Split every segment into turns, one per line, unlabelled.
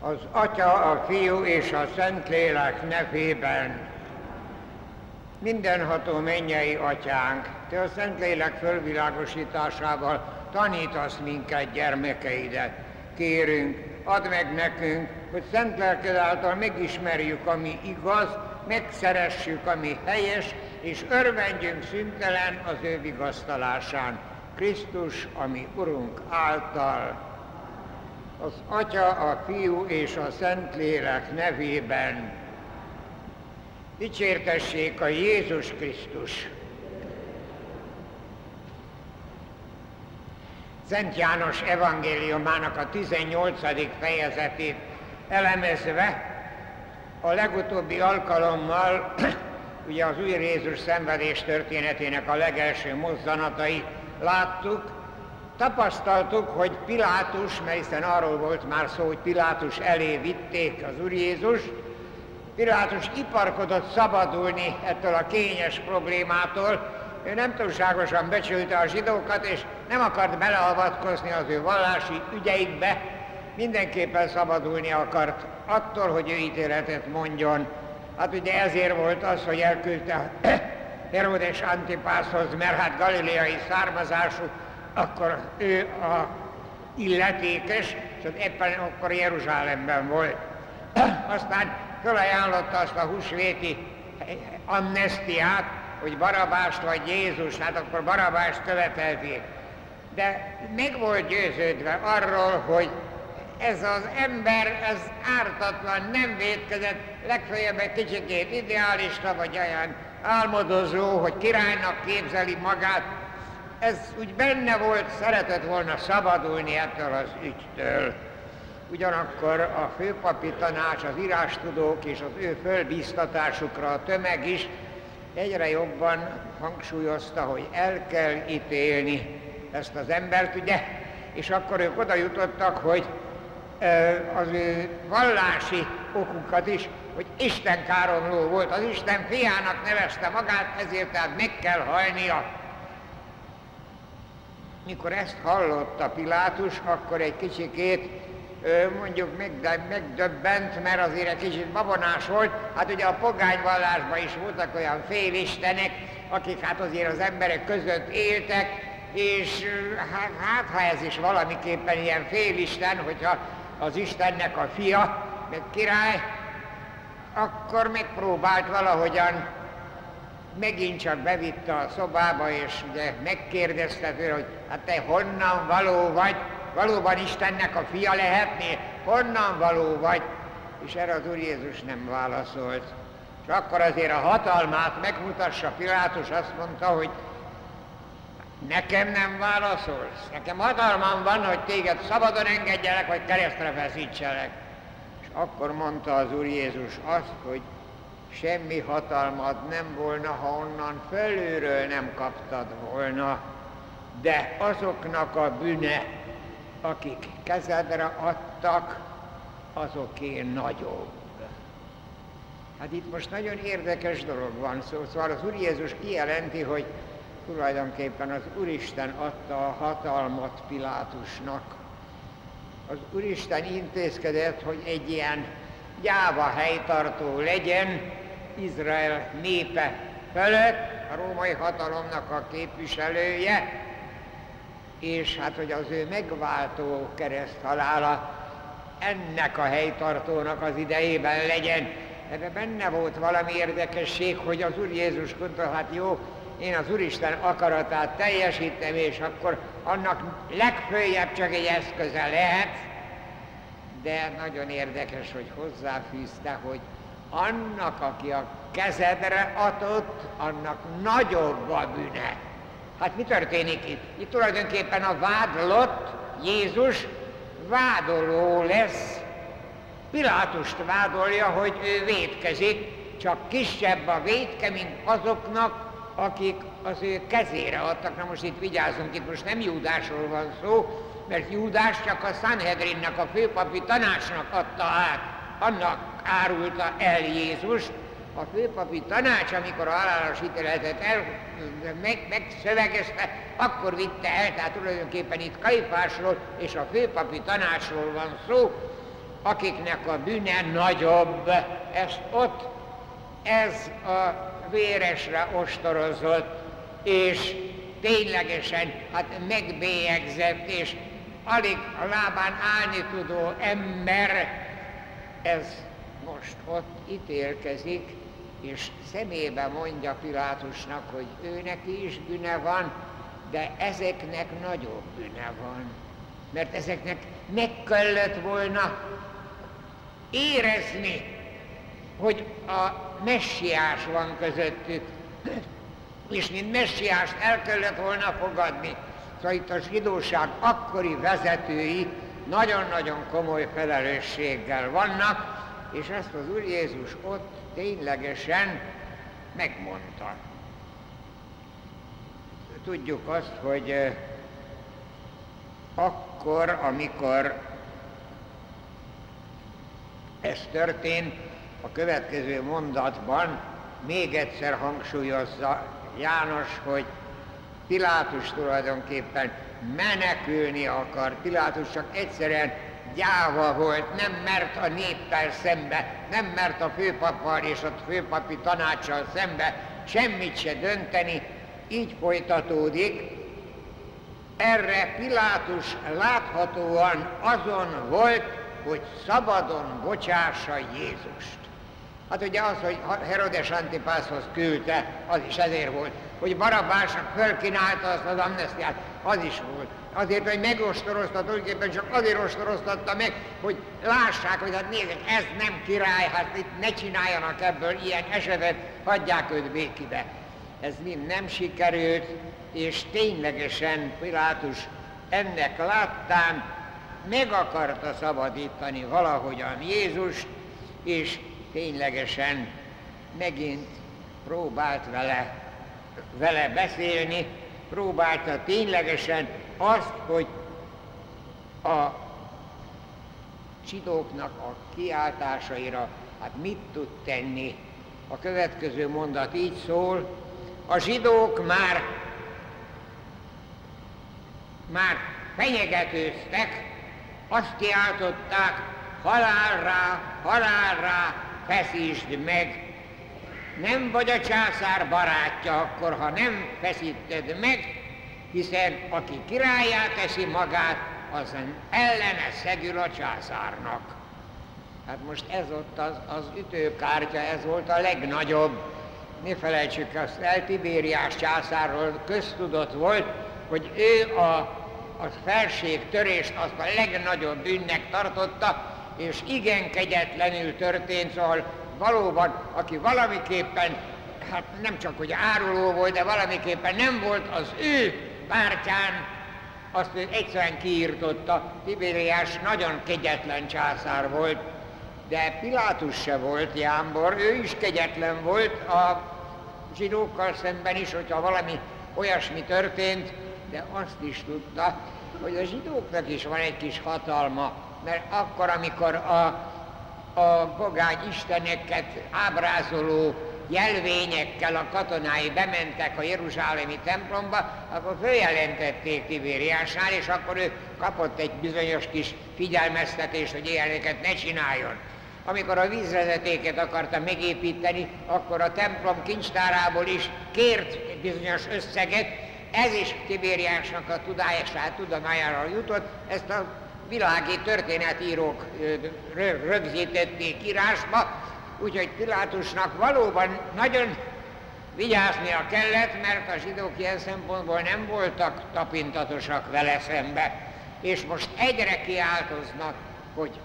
Az Atya, a Fiú és a Szentlélek nevében. Mindenható mennyei Atyánk, Te a Szentlélek fölvilágosításával tanítasz minket, gyermekeidet. Kérünk, add meg nekünk, hogy szent lelked által megismerjük, ami igaz, megszeressük, ami helyes, és örvendjünk szüntelen az ő vigasztalásán. Krisztus, ami Urunk által az Atya, a Fiú és a Szentlélek nevében. Dicsértessék a Jézus Krisztus! Szent János evangéliumának a 18. fejezetét elemezve a legutóbbi alkalommal ugye az új Jézus szenvedés történetének a legelső mozzanatai láttuk, Tapasztaltuk, hogy Pilátus, mert hiszen arról volt már szó, hogy Pilátus elé vitték az Úr Jézus, Pilátus iparkodott szabadulni ettől a kényes problémától, ő nem túlságosan becsülte a zsidókat, és nem akart beleavatkozni az ő vallási ügyeikbe, mindenképpen szabadulni akart attól, hogy ő ítéletet mondjon. Hát ugye ezért volt az, hogy elküldte Herodes Antipászhoz, mert hát galileai származású akkor ő a illetékes, ott éppen akkor Jeruzsálemben volt. Aztán felajánlotta azt a húsvéti amnestiát, hogy Barabást vagy Jézus, hát akkor Barabást követelték. De meg volt győződve arról, hogy ez az ember, ez ártatlan, nem védkezett, legfeljebb egy kicsikét idealista, vagy olyan álmodozó, hogy királynak képzeli magát, ez úgy benne volt, szeretett volna szabadulni ettől az ügytől. Ugyanakkor a főpapi tanács, az írástudók és az ő fölbíztatásukra a tömeg is egyre jobban hangsúlyozta, hogy el kell ítélni ezt az embert, ugye? És akkor ők oda jutottak, hogy az ő vallási okukat is, hogy Isten káromló volt, az Isten fiának nevezte magát, ezért tehát meg kell halnia mikor ezt hallotta Pilátus, akkor egy kicsikét mondjuk megdöbbent, mert azért egy kicsit babonás volt. Hát ugye a pogányvallásban is voltak olyan félistenek, akik hát azért az emberek között éltek, és hát, hát ha ez is valamiképpen ilyen félisten, hogyha az Istennek a fia, meg király, akkor megpróbált valahogyan megint csak bevitte a szobába, és ugye megkérdezte tőle, hogy hát te honnan való vagy, valóban Istennek a fia lehetnél, honnan való vagy? És erre az Úr Jézus nem válaszolt. És akkor azért a hatalmát megmutassa Pilátus, azt mondta, hogy nekem nem válaszolsz, nekem hatalmam van, hogy téged szabadon engedjelek, vagy keresztre feszítselek. És akkor mondta az Úr Jézus azt, hogy semmi hatalmad nem volna, ha onnan felülről nem kaptad volna, de azoknak a bűne, akik kezedre adtak, azoké nagyobb. Hát itt most nagyon érdekes dolog van szó, szóval az Úr Jézus kijelenti, hogy tulajdonképpen az Úristen adta a hatalmat Pilátusnak. Az Úristen intézkedett, hogy egy ilyen gyáva helytartó legyen Izrael népe felett, a római hatalomnak a képviselője, és hát, hogy az ő megváltó kereszt halála ennek a helytartónak az idejében legyen. Ebben benne volt valami érdekesség, hogy az Úr Jézus mondta, hát jó, én az Úristen akaratát teljesítem, és akkor annak legfőjebb csak egy eszköze lehet, de nagyon érdekes, hogy hozzáfűzte, hogy annak, aki a kezedre adott, annak nagyobb a bűne. Hát mi történik itt? Itt tulajdonképpen a vádlott Jézus vádoló lesz. Pilátust vádolja, hogy ő védkezik, csak kisebb a védke, mint azoknak, akik az ő kezére adtak. Na most itt vigyázzunk, itt most nem Júdásról van szó, mert Júdás csak a Sanhedrinnek, a főpapi tanácsnak adta át, annak árulta el Jézus, a főpapi tanács, amikor a halálos ítéletet el, meg, megszövegezte, akkor vitte el, tehát tulajdonképpen itt Kaifásról és a főpapi tanácsról van szó, akiknek a bűne nagyobb, ezt ott ez a véresre ostorozott, és ténylegesen hát megbélyegzett, és alig a lábán állni tudó ember, ez most ott ítélkezik, és szemébe mondja Pilátusnak, hogy ő neki is bűne van, de ezeknek nagyobb bűne van. Mert ezeknek meg kellett volna érezni, hogy a messiás van közöttük, és mint messiást el kellett volna fogadni. Szóval itt a zsidóság akkori vezetői nagyon-nagyon komoly felelősséggel vannak, és ezt az Úr Jézus ott ténylegesen megmondta. Tudjuk azt, hogy akkor, amikor ez történt, a következő mondatban még egyszer hangsúlyozza János, hogy Pilátus tulajdonképpen menekülni akar. Pilátus csak egyszerűen gyáva volt, nem mert a néppel szembe, nem mert a főpappal és a főpapi tanácssal szembe semmit se dönteni, így folytatódik. Erre Pilátus láthatóan azon volt, hogy szabadon bocsássa Jézust. Hát ugye az, hogy Herodes Antipászhoz küldte, az is ezért volt. Hogy Barabásnak fölkínálta azt az amnestiát, az is volt. Azért, hogy megostorozta, tulajdonképpen csak azért ostoroztatta meg, hogy lássák, hogy hát nézzük, ez nem király, hát itt ne csináljanak ebből ilyen esetet, hagyják őt békibe. Ez mind nem sikerült, és ténylegesen Pilátus ennek láttán meg akarta szabadítani valahogyan Jézust, és ténylegesen megint próbált vele, vele beszélni, próbálta ténylegesen azt, hogy a csidóknak a kiáltásaira, hát mit tud tenni. A következő mondat így szól, a zsidók már, már fenyegetőztek, azt kiáltották, halálra, halálra, feszítsd meg. Nem vagy a császár barátja akkor, ha nem feszíted meg, hiszen aki királyá teszi magát, az ellene szegül a császárnak. Hát most ez ott az, az ütőkártya, ez volt a legnagyobb. Ne felejtsük azt el, Tibériás császárról köztudott volt, hogy ő a, a felség törést azt a legnagyobb bűnnek tartotta, és igen kegyetlenül történt, szóval valóban, aki valamiképpen, hát nem csak hogy áruló volt, de valamiképpen nem volt az ő pártján, azt ő egyszerűen kiírtotta. Tibériás nagyon kegyetlen császár volt, de Pilátus se volt Jámbor, ő is kegyetlen volt a zsidókkal szemben is, hogyha valami olyasmi történt, de azt is tudta, hogy a zsidóknak is van egy kis hatalma, mert akkor, amikor a, a pogány isteneket ábrázoló jelvényekkel a katonái bementek a Jeruzsálemi templomba, akkor följelentették Tibériásnál, és akkor ő kapott egy bizonyos kis figyelmeztetést, hogy ilyeneket ne csináljon. Amikor a vízvezetéket akarta megépíteni, akkor a templom kincstárából is kért bizonyos összeget, ez is Tibériásnak a tudását, tudományára jutott, ezt a világi történetírók rögzítették írásba, úgyhogy Pilátusnak valóban nagyon vigyáznia kellett, mert a zsidók ilyen szempontból nem voltak tapintatosak vele szembe. És most egyre kiáltoznak, hogy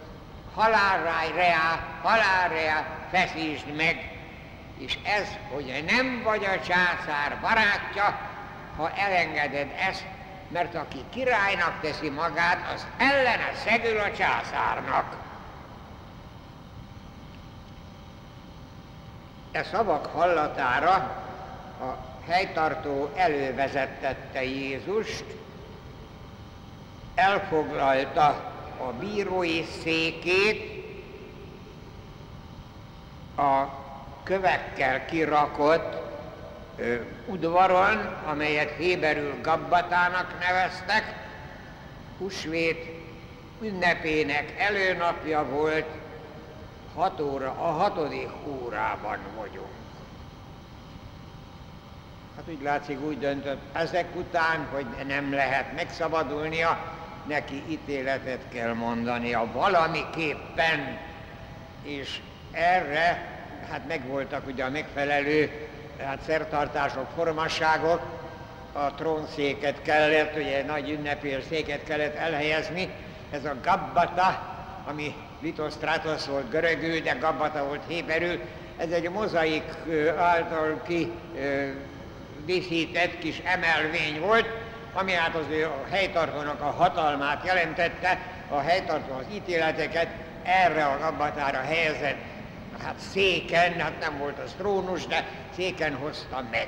halálrá, reá, halálreá, feszítsd meg. És ez, hogy nem vagy a császár barátja, ha elengeded ezt, mert aki királynak teszi magát, az ellene szegül a császárnak. E szavak hallatára a helytartó elővezettette Jézust, elfoglalta a bírói székét, a kövekkel kirakott udvaron, amelyet Héberül Gabbatának neveztek, husvét ünnepének előnapja volt, hat óra, a hatodik órában vagyunk. Hát úgy látszik, úgy döntött ezek után, hogy nem lehet megszabadulnia, neki ítéletet kell mondania valamiképpen, és erre hát megvoltak ugye a megfelelő hát szertartások, formasságok, a trónszéket kellett, ugye nagy ünnepélyes széket kellett elhelyezni, ez a gabbata, ami Litosztrátosz volt görögül, de gabbata volt héberül, ez egy mozaik által ki díszített kis emelvény volt, ami hát az ő a helytartónak a hatalmát jelentette, a helytartó az ítéleteket erre a gabbatára helyezett, hát széken, hát nem volt az trónus, de széken hozta meg.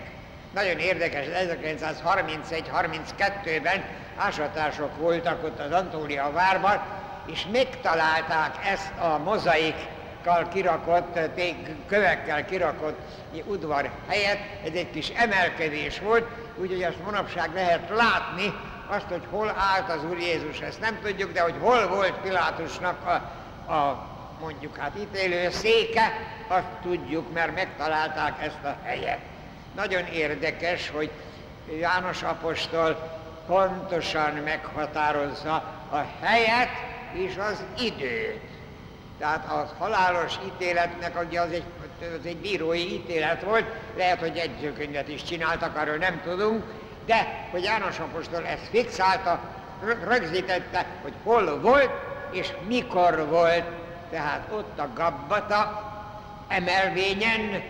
Nagyon érdekes, 1931-32-ben ásatások voltak ott az Antólia várban, és megtalálták ezt a mozaikkal kirakott, kövekkel kirakott udvar helyet, ez egy kis emelkedés volt, úgyhogy azt manapság lehet látni, azt, hogy hol állt az Úr Jézus, ezt nem tudjuk, de hogy hol volt Pilátusnak a, a mondjuk hát ítélő széke, azt tudjuk, mert megtalálták ezt a helyet. Nagyon érdekes, hogy János apostol pontosan meghatározza a helyet és az időt. Tehát a halálos ítéletnek ugye az egy, az egy bírói ítélet volt, lehet, hogy egyzőkönyvet is csináltak, arról nem tudunk, de hogy János apostol ezt fixálta, rögzítette, hogy hol volt és mikor volt. Tehát ott a gabbata emelvényen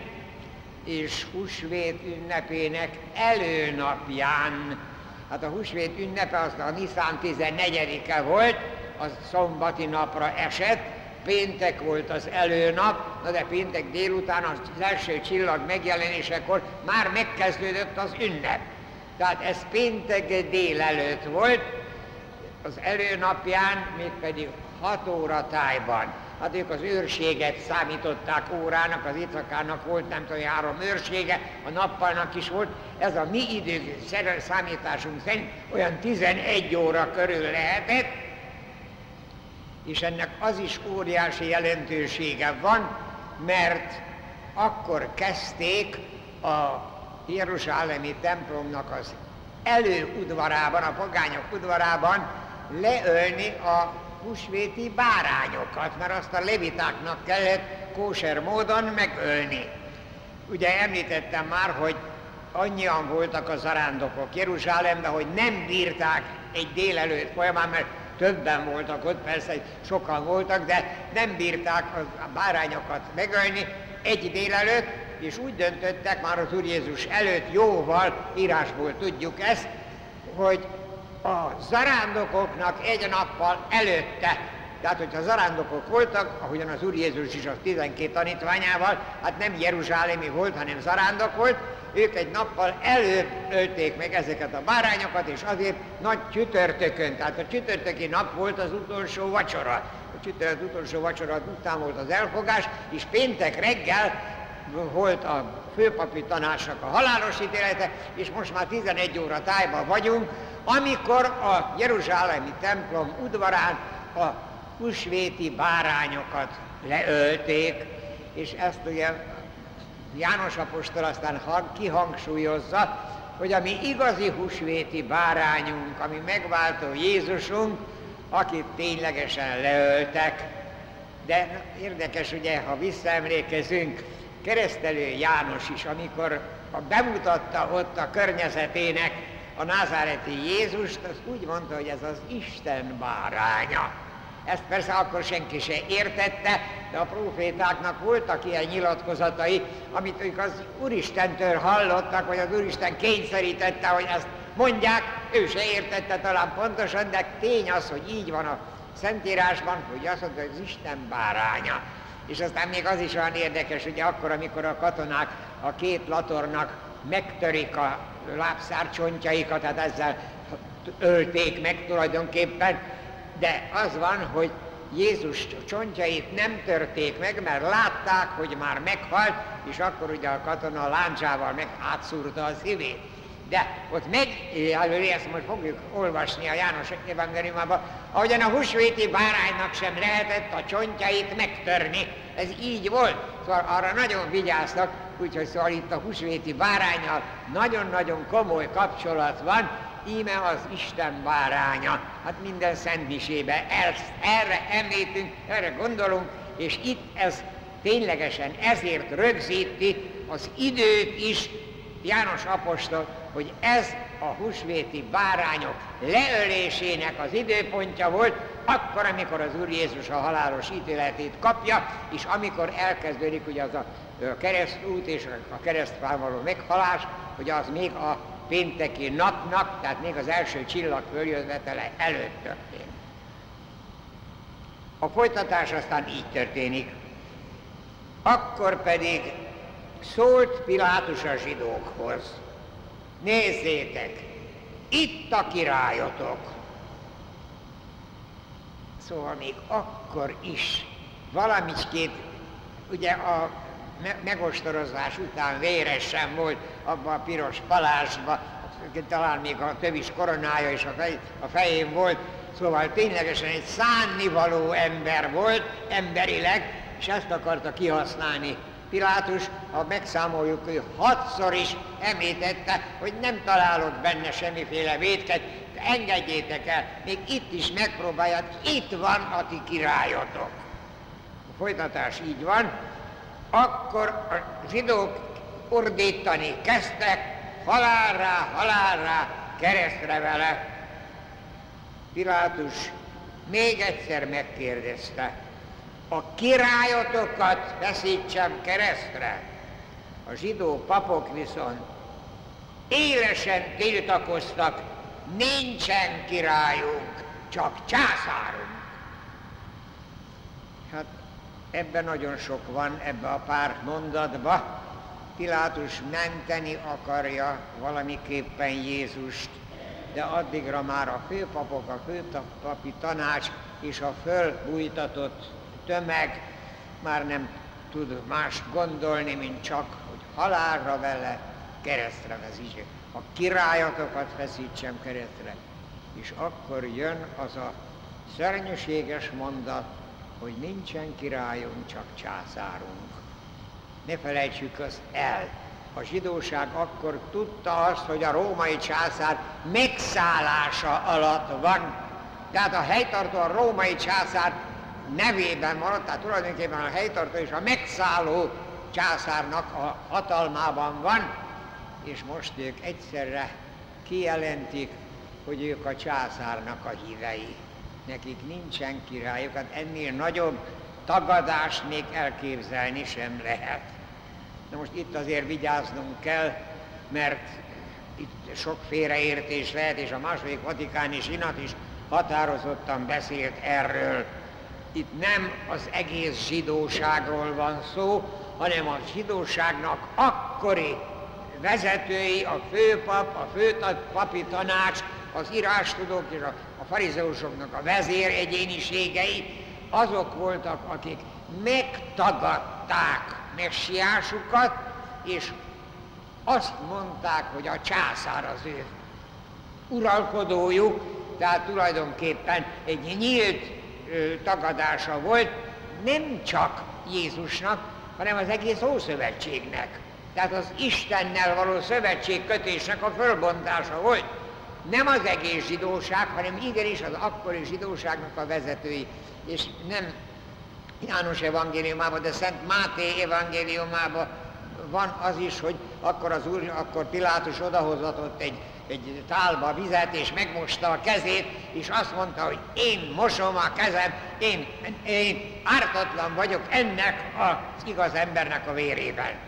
és húsvét ünnepének előnapján. Hát a húsvét ünnepe az a Nisztán 14-e volt, az szombati napra esett, péntek volt az előnap, na de péntek délután az első csillag megjelenésekor már megkezdődött az ünnep. Tehát ez péntek délelőtt volt, az előnapján mégpedig 6 óra tájban hát ők az őrséget számították órának, az éjszakának volt nem tudom, három őrsége, a nappalnak is volt, ez a mi idő számításunk szerint olyan 11 óra körül lehetett, és ennek az is óriási jelentősége van, mert akkor kezdték a Jeruzsálemi templomnak az előudvarában, a pogányok udvarában leölni a húsvéti bárányokat, mert azt a levitáknak kellett kóser módon megölni. Ugye említettem már, hogy annyian voltak a zarándokok Jeruzsálemben, hogy nem bírták egy délelőtt folyamán, mert többen voltak ott, persze sokan voltak, de nem bírták a bárányokat megölni egy délelőtt, és úgy döntöttek már az Úr Jézus előtt jóval, írásból tudjuk ezt, hogy a zarándokoknak egy nappal előtte. Tehát, hogyha zarándokok voltak, ahogyan az Úr Jézus is a 12 tanítványával, hát nem Jeruzsálemi volt, hanem zarándok volt, ők egy nappal előbb ölték meg ezeket a bárányokat, és azért nagy csütörtökön, tehát a csütörtöki nap volt az utolsó vacsora. A csütörtök utolsó vacsora után volt az elfogás, és péntek reggel volt a főpapi tanácsnak a halálos ítélete, és most már 11 óra tájban vagyunk, amikor a Jeruzsálemi templom udvarán a húsvéti bárányokat leölték, és ezt ugye János Apostol aztán kihangsúlyozza, hogy a mi igazi húsvéti bárányunk, ami megváltó Jézusunk, akit ténylegesen leöltek. De érdekes ugye, ha visszaemlékezünk, keresztelő János is, amikor a bemutatta ott a környezetének a názáreti Jézust, az úgy mondta, hogy ez az Isten báránya. Ezt persze akkor senki se értette, de a profétáknak voltak ilyen nyilatkozatai, amit ők az Úristentől hallottak, vagy az Úristen kényszerítette, hogy ezt mondják, ő se értette talán pontosan, de tény az, hogy így van a Szentírásban, hogy azt mondta, hogy az Isten báránya. És aztán még az is olyan érdekes, hogy akkor, amikor a katonák a két latornak megtörik a lábszárcsontjaikat, tehát ezzel ölték meg tulajdonképpen, de az van, hogy Jézus csontjait nem törték meg, mert látták, hogy már meghalt, és akkor ugye a katona láncsával meg átszúrta a szívét. De ott meg, ezt most fogjuk olvasni a János evangéliumában, ahogyan a húsvéti báránynak sem lehetett a csontjait megtörni. Ez így volt. Szóval arra nagyon vigyáztak, úgyhogy szóval itt a húsvéti bárányal nagyon-nagyon komoly kapcsolat van, íme az Isten báránya. Hát minden szentmisébe erre említünk, erre gondolunk, és itt ez ténylegesen ezért rögzíti az időt is János apostol, hogy ez a húsvéti bárányok leölésének az időpontja volt, akkor, amikor az Úr Jézus a halálos ítéletét kapja, és amikor elkezdődik ugye az a keresztút és a keresztfán való meghalás, hogy az még a pénteki napnak, tehát még az első csillag följövetele előtt történt. A folytatás aztán így történik. Akkor pedig szólt Pilátus a zsidókhoz, nézzétek, itt a királyotok. Szóval még akkor is valamicskét, ugye a megostorozás után véresen volt abban a piros palásba, talán még a tövis koronája is a, fej, a fején volt, szóval ténylegesen egy szánnivaló ember volt, emberileg, és ezt akarta kihasználni Pilátus, ha megszámoljuk, ő hatszor is említette, hogy nem találok benne semmiféle védket, engedjétek el, még itt is megpróbálják, itt van a ti királyotok. A folytatás így van, akkor a zsidók ordítani kezdtek, halálra, halálra, keresztre vele. Pilátus még egyszer megkérdezte, a királyotokat feszítsem keresztre. A zsidó papok viszont élesen tiltakoztak, nincsen királyunk, csak császárunk. Hát ebben nagyon sok van, ebbe a pár mondatba. Pilátus menteni akarja valamiképpen Jézust, de addigra már a főpapok, a főpapi tanács és a fölbújtatott tömeg már nem tud más gondolni, mint csak, hogy halálra vele keresztre vezítse. A királyatokat feszítsem keresztre. És akkor jön az a szörnyűséges mondat, hogy nincsen királyunk, csak császárunk. Ne felejtsük azt el. A zsidóság akkor tudta azt, hogy a római császár megszállása alatt van. Tehát a helytartó a római császár nevében maradt, tehát tulajdonképpen a helytartó és a megszálló császárnak a hatalmában van, és most ők egyszerre kijelentik, hogy ők a császárnak a hívei. Nekik nincsen királyuk, hát ennél nagyobb tagadást még elképzelni sem lehet. Na most itt azért vigyáznunk kell, mert itt sok félreértés lehet, és a második vatikáni zsinat is határozottan beszélt erről, itt nem az egész zsidóságról van szó, hanem a zsidóságnak akkori vezetői, a főpap, a főpapi tanács, az írástudók és a, a farizeusoknak a vezér egyéniségei, azok voltak, akik megtagadták messiásukat, és azt mondták, hogy a császár az ő uralkodójuk, tehát tulajdonképpen egy nyílt tagadása volt nem csak Jézusnak, hanem az egész Ószövetségnek. Tehát az Istennel való szövetségkötésnek a fölbontása volt. Nem az egész zsidóság, hanem igenis az akkori zsidóságnak a vezetői. És nem János evangéliumában, de Szent Máté evangéliumában van az is, hogy akkor az úr, akkor Pilátus odahozatott egy egy tálba vizet, és megmosta a kezét, és azt mondta, hogy én mosom a kezem, én, én ártatlan vagyok ennek az igaz embernek a vérében.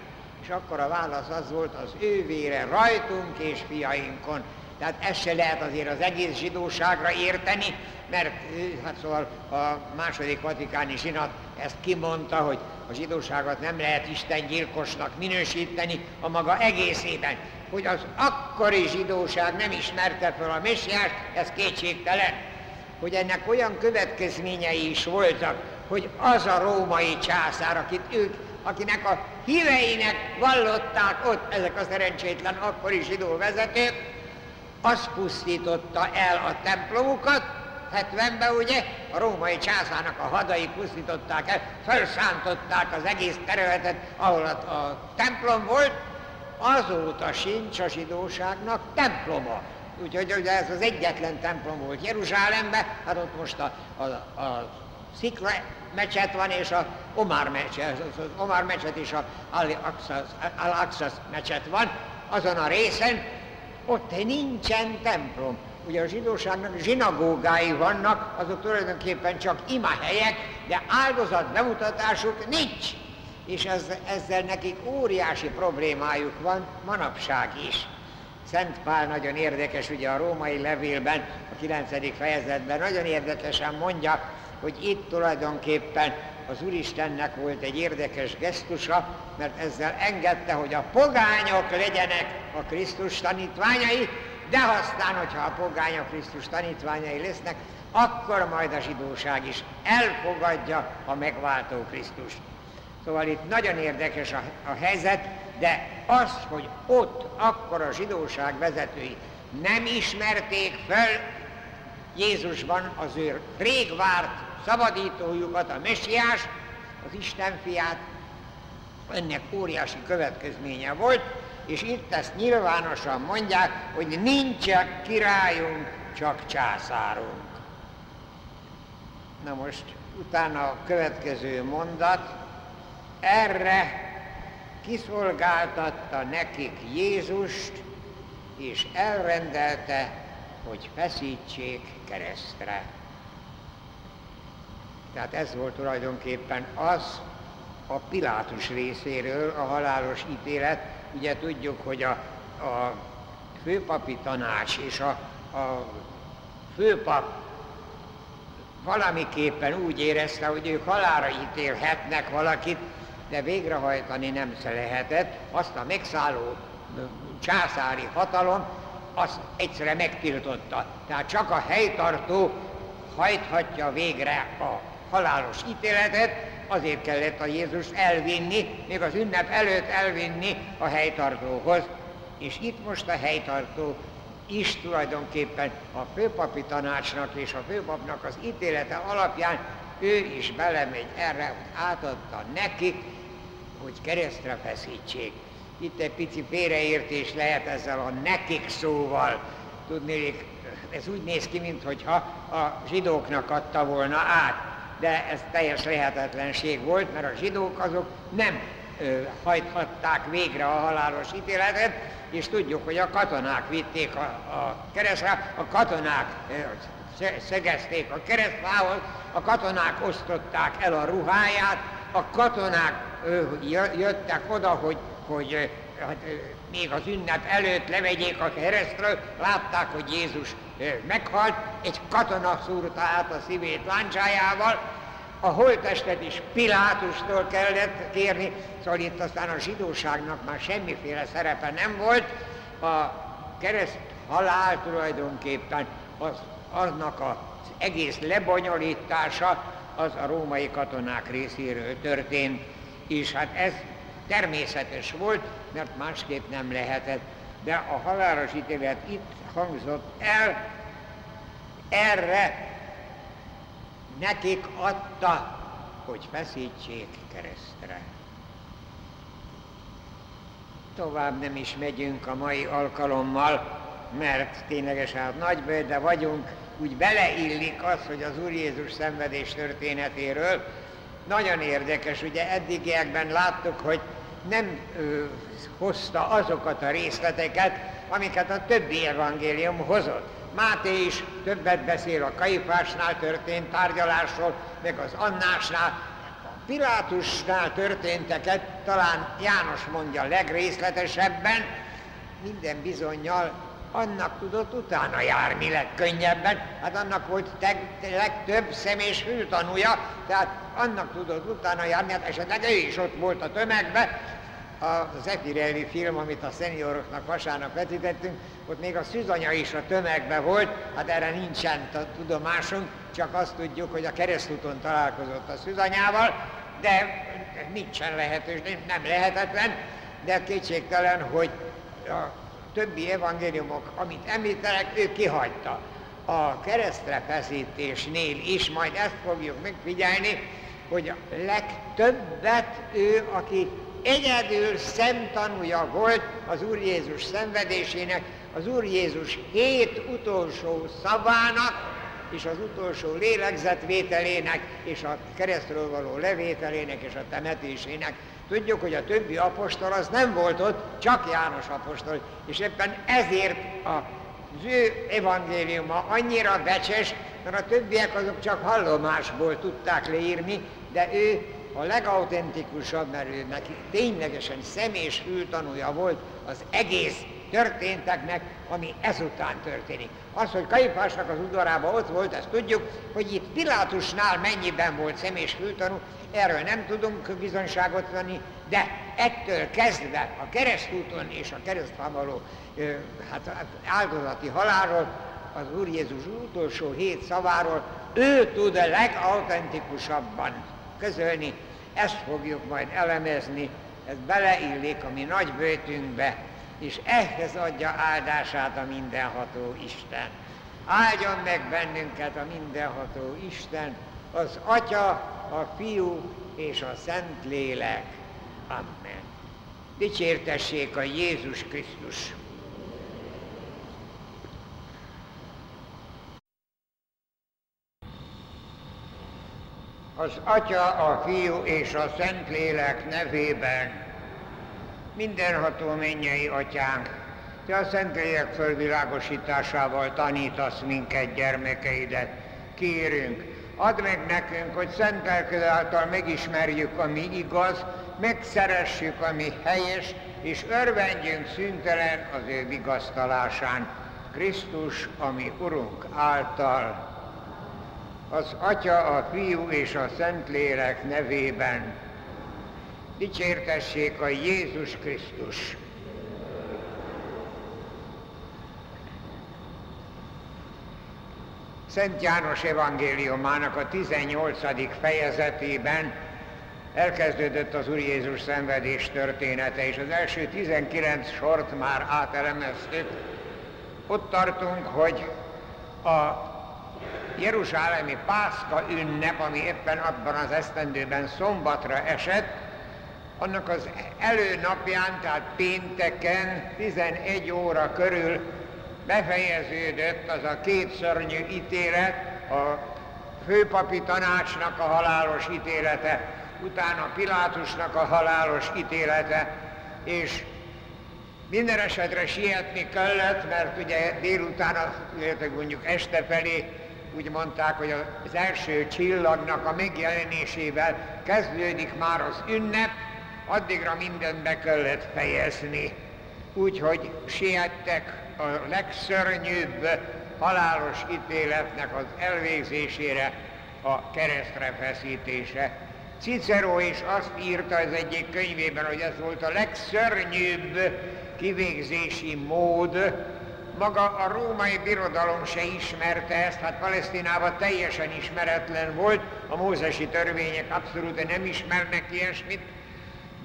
És akkor a válasz az volt, az ő vére rajtunk és fiainkon. Tehát ezt se lehet azért az egész zsidóságra érteni, mert hát szóval a második vatikáni zsinat ezt kimondta, hogy a zsidóságot nem lehet Isten gyilkosnak minősíteni a maga egészében hogy az akkori zsidóság nem ismerte fel a messiást, ez kétségtelen. Hogy ennek olyan következményei is voltak, hogy az a római császár, akit ők akinek a híveinek vallották ott ezek a szerencsétlen akkori zsidó vezetők, az pusztította el a templomukat, 70-ben ugye a római császárnak a hadai pusztították el, felszántották az egész területet, ahol a, a templom volt, azóta sincs a zsidóságnak temploma. Úgyhogy ugye ez az egyetlen templom volt Jeruzsálemben, hát ott most a, a, a Szikla mecset van, és a Omar mecset, az Omar mecset és a Al-Aqsa mecset van, azon a részen, ott nincsen templom. Ugye a zsidóságnak zsinagógái vannak, azok tulajdonképpen csak imahelyek, de áldozat bemutatásuk nincs. És ez, ezzel nekik óriási problémájuk van manapság is. Szent Pál nagyon érdekes, ugye a római levélben, a 9. fejezetben nagyon érdekesen mondja, hogy itt tulajdonképpen az Úristennek volt egy érdekes gesztusa, mert ezzel engedte, hogy a pogányok legyenek a Krisztus tanítványai, de aztán, hogyha a pogányok Krisztus tanítványai lesznek, akkor majd a zsidóság is elfogadja a megváltó Krisztus. Szóval itt nagyon érdekes a, a helyzet, de az, hogy ott akkor a zsidóság vezetői nem ismerték fel Jézusban az ő rég várt szabadítójukat, a messiás, az Isten fiát, ennek óriási következménye volt, és itt ezt nyilvánosan mondják, hogy nincsen királyunk, csak császárunk. Na most utána a következő mondat, erre kiszolgáltatta nekik Jézust, és elrendelte, hogy feszítsék keresztre. Tehát ez volt tulajdonképpen az a Pilátus részéről a halálos ítélet. Ugye tudjuk, hogy a, a főpapi tanács és a, a főpap valamiképpen úgy érezte, hogy ők halára ítélhetnek valakit, de végrehajtani nem se lehetett. Azt a megszálló császári hatalom azt egyszerre megtiltotta. Tehát csak a helytartó hajthatja végre a halálos ítéletet, azért kellett a Jézus elvinni, még az ünnep előtt elvinni a helytartóhoz. És itt most a helytartó is tulajdonképpen a főpapi tanácsnak és a főpapnak az ítélete alapján ő is belemegy erre, hogy átadta nekik, hogy keresztre feszítsék. Itt egy pici félreértés lehet ezzel a nekik szóval. Tudni, ez úgy néz ki, mintha a zsidóknak adta volna át de ez teljes lehetetlenség volt, mert a zsidók azok nem ö, hajthatták végre a halálos ítéletet, és tudjuk, hogy a katonák vitték a, a keresztre, a katonák ö, szegezték a keresztfához, a katonák osztották el a ruháját, a katonák ö, jöttek oda, hogy, hogy hát, még az ünnep előtt levegyék a keresztről, látták, hogy Jézus meghalt, egy katona szúrta át a szívét láncsájával, a holtestet is Pilátustól kellett kérni, szóval itt aztán a zsidóságnak már semmiféle szerepe nem volt, a kereszt halál tulajdonképpen az, aznak az egész lebonyolítása az a római katonák részéről történt, és hát ez természetes volt, mert másképp nem lehetett. De a halálos ítélet itt hangzott el, erre nekik adta, hogy feszítsék keresztre. Tovább nem is megyünk a mai alkalommal, mert ténylegesen hát nagy bőde vagyunk, úgy beleillik az, hogy az Úr Jézus szenvedés történetéről. Nagyon érdekes, ugye eddigiekben láttuk, hogy nem ö, hozta azokat a részleteket, amiket a többi evangélium hozott. Máté is többet beszél a Kaifásnál történt tárgyalásról, meg az Annásnál. A Pilátusnál történteket talán János mondja legrészletesebben, minden bizonyal annak tudott utána járni legkönnyebben, hát annak volt legtöbb szem és fültanúja, tehát annak tudott utána járni, hát esetleg ő is ott volt a tömegben, az Epirelli film, amit a szenioroknak vasárnap vetítettünk, ott még a szűzanya is a tömegben volt, hát erre nincsen tudomásunk, csak azt tudjuk, hogy a keresztúton találkozott a szűzanyával, de nincsen lehetőség, nem lehetetlen, de kétségtelen, hogy a többi evangéliumok, amit említenek, ő kihagyta. A keresztre feszítésnél is majd ezt fogjuk megfigyelni, hogy a legtöbbet ő, aki egyedül szemtanúja volt az Úr Jézus szenvedésének, az Úr Jézus hét utolsó szavának, és az utolsó lélegzetvételének, és a keresztről való levételének, és a temetésének. Tudjuk, hogy a többi apostol az nem volt ott, csak János apostol, és éppen ezért a az ő evangéliuma annyira becses, mert a többiek azok csak hallomásból tudták leírni, de ő a legautentikusabb, mert ő neki ténylegesen személyes fültanúja volt az egész történteknek, ami ezután történik. Az, hogy Kaifásnak az udvarában ott volt, ezt tudjuk, hogy itt Pilátusnál mennyiben volt személyes fültanú, erről nem tudunk bizonyságot venni, de ettől kezdve a keresztúton és a keresztfán való hát, áldozati halálról, az Úr Jézus utolsó hét szaváról, ő tud a legauthentikusabban közölni, ezt fogjuk majd elemezni, ez beleillik a mi nagy bőtünkbe, és ehhez adja áldását a mindenható Isten. Áldjon meg bennünket a mindenható Isten, az Atya, a Fiú és a Szent Lélek. Amen. Dicsértessék a Jézus Krisztus! Az Atya, a Fiú és a Szent Lélek nevében mindenható mennyei atyánk, te a Szentlélek fölvilágosításával tanítasz minket, gyermekeidet. Kérünk, add meg nekünk, hogy szent lelked által megismerjük, ami igaz, megszeressük, ami helyes, és örvendjünk szüntelen az ő vigasztalásán. Krisztus, ami Urunk által, az Atya, a Fiú és a Szentlélek nevében dicsértessék a Jézus Krisztus. Szent János evangéliumának a 18. fejezetében elkezdődött az Úr Jézus szenvedés története, és az első 19 sort már átelemeztük. Ott tartunk, hogy a Jeruzsálemi Pászka ünnep, ami éppen abban az esztendőben szombatra esett, annak az előnapján, tehát pénteken 11 óra körül befejeződött az a két szörnyű ítélet, a főpapi tanácsnak a halálos ítélete, utána Pilátusnak a halálos ítélete, és minden esetre sietni kellett, mert ugye délután, mondjuk este felé úgy mondták, hogy az első csillagnak a megjelenésével kezdődik már az ünnep, addigra mindent be kellett fejezni. Úgyhogy siettek a legszörnyűbb halálos ítéletnek az elvégzésére, a keresztre feszítése. Cicero is azt írta az egyik könyvében, hogy ez volt a legszörnyűbb kivégzési mód. Maga a római birodalom se ismerte ezt, hát Palesztinában teljesen ismeretlen volt, a mózesi törvények abszolút nem ismernek ilyesmit,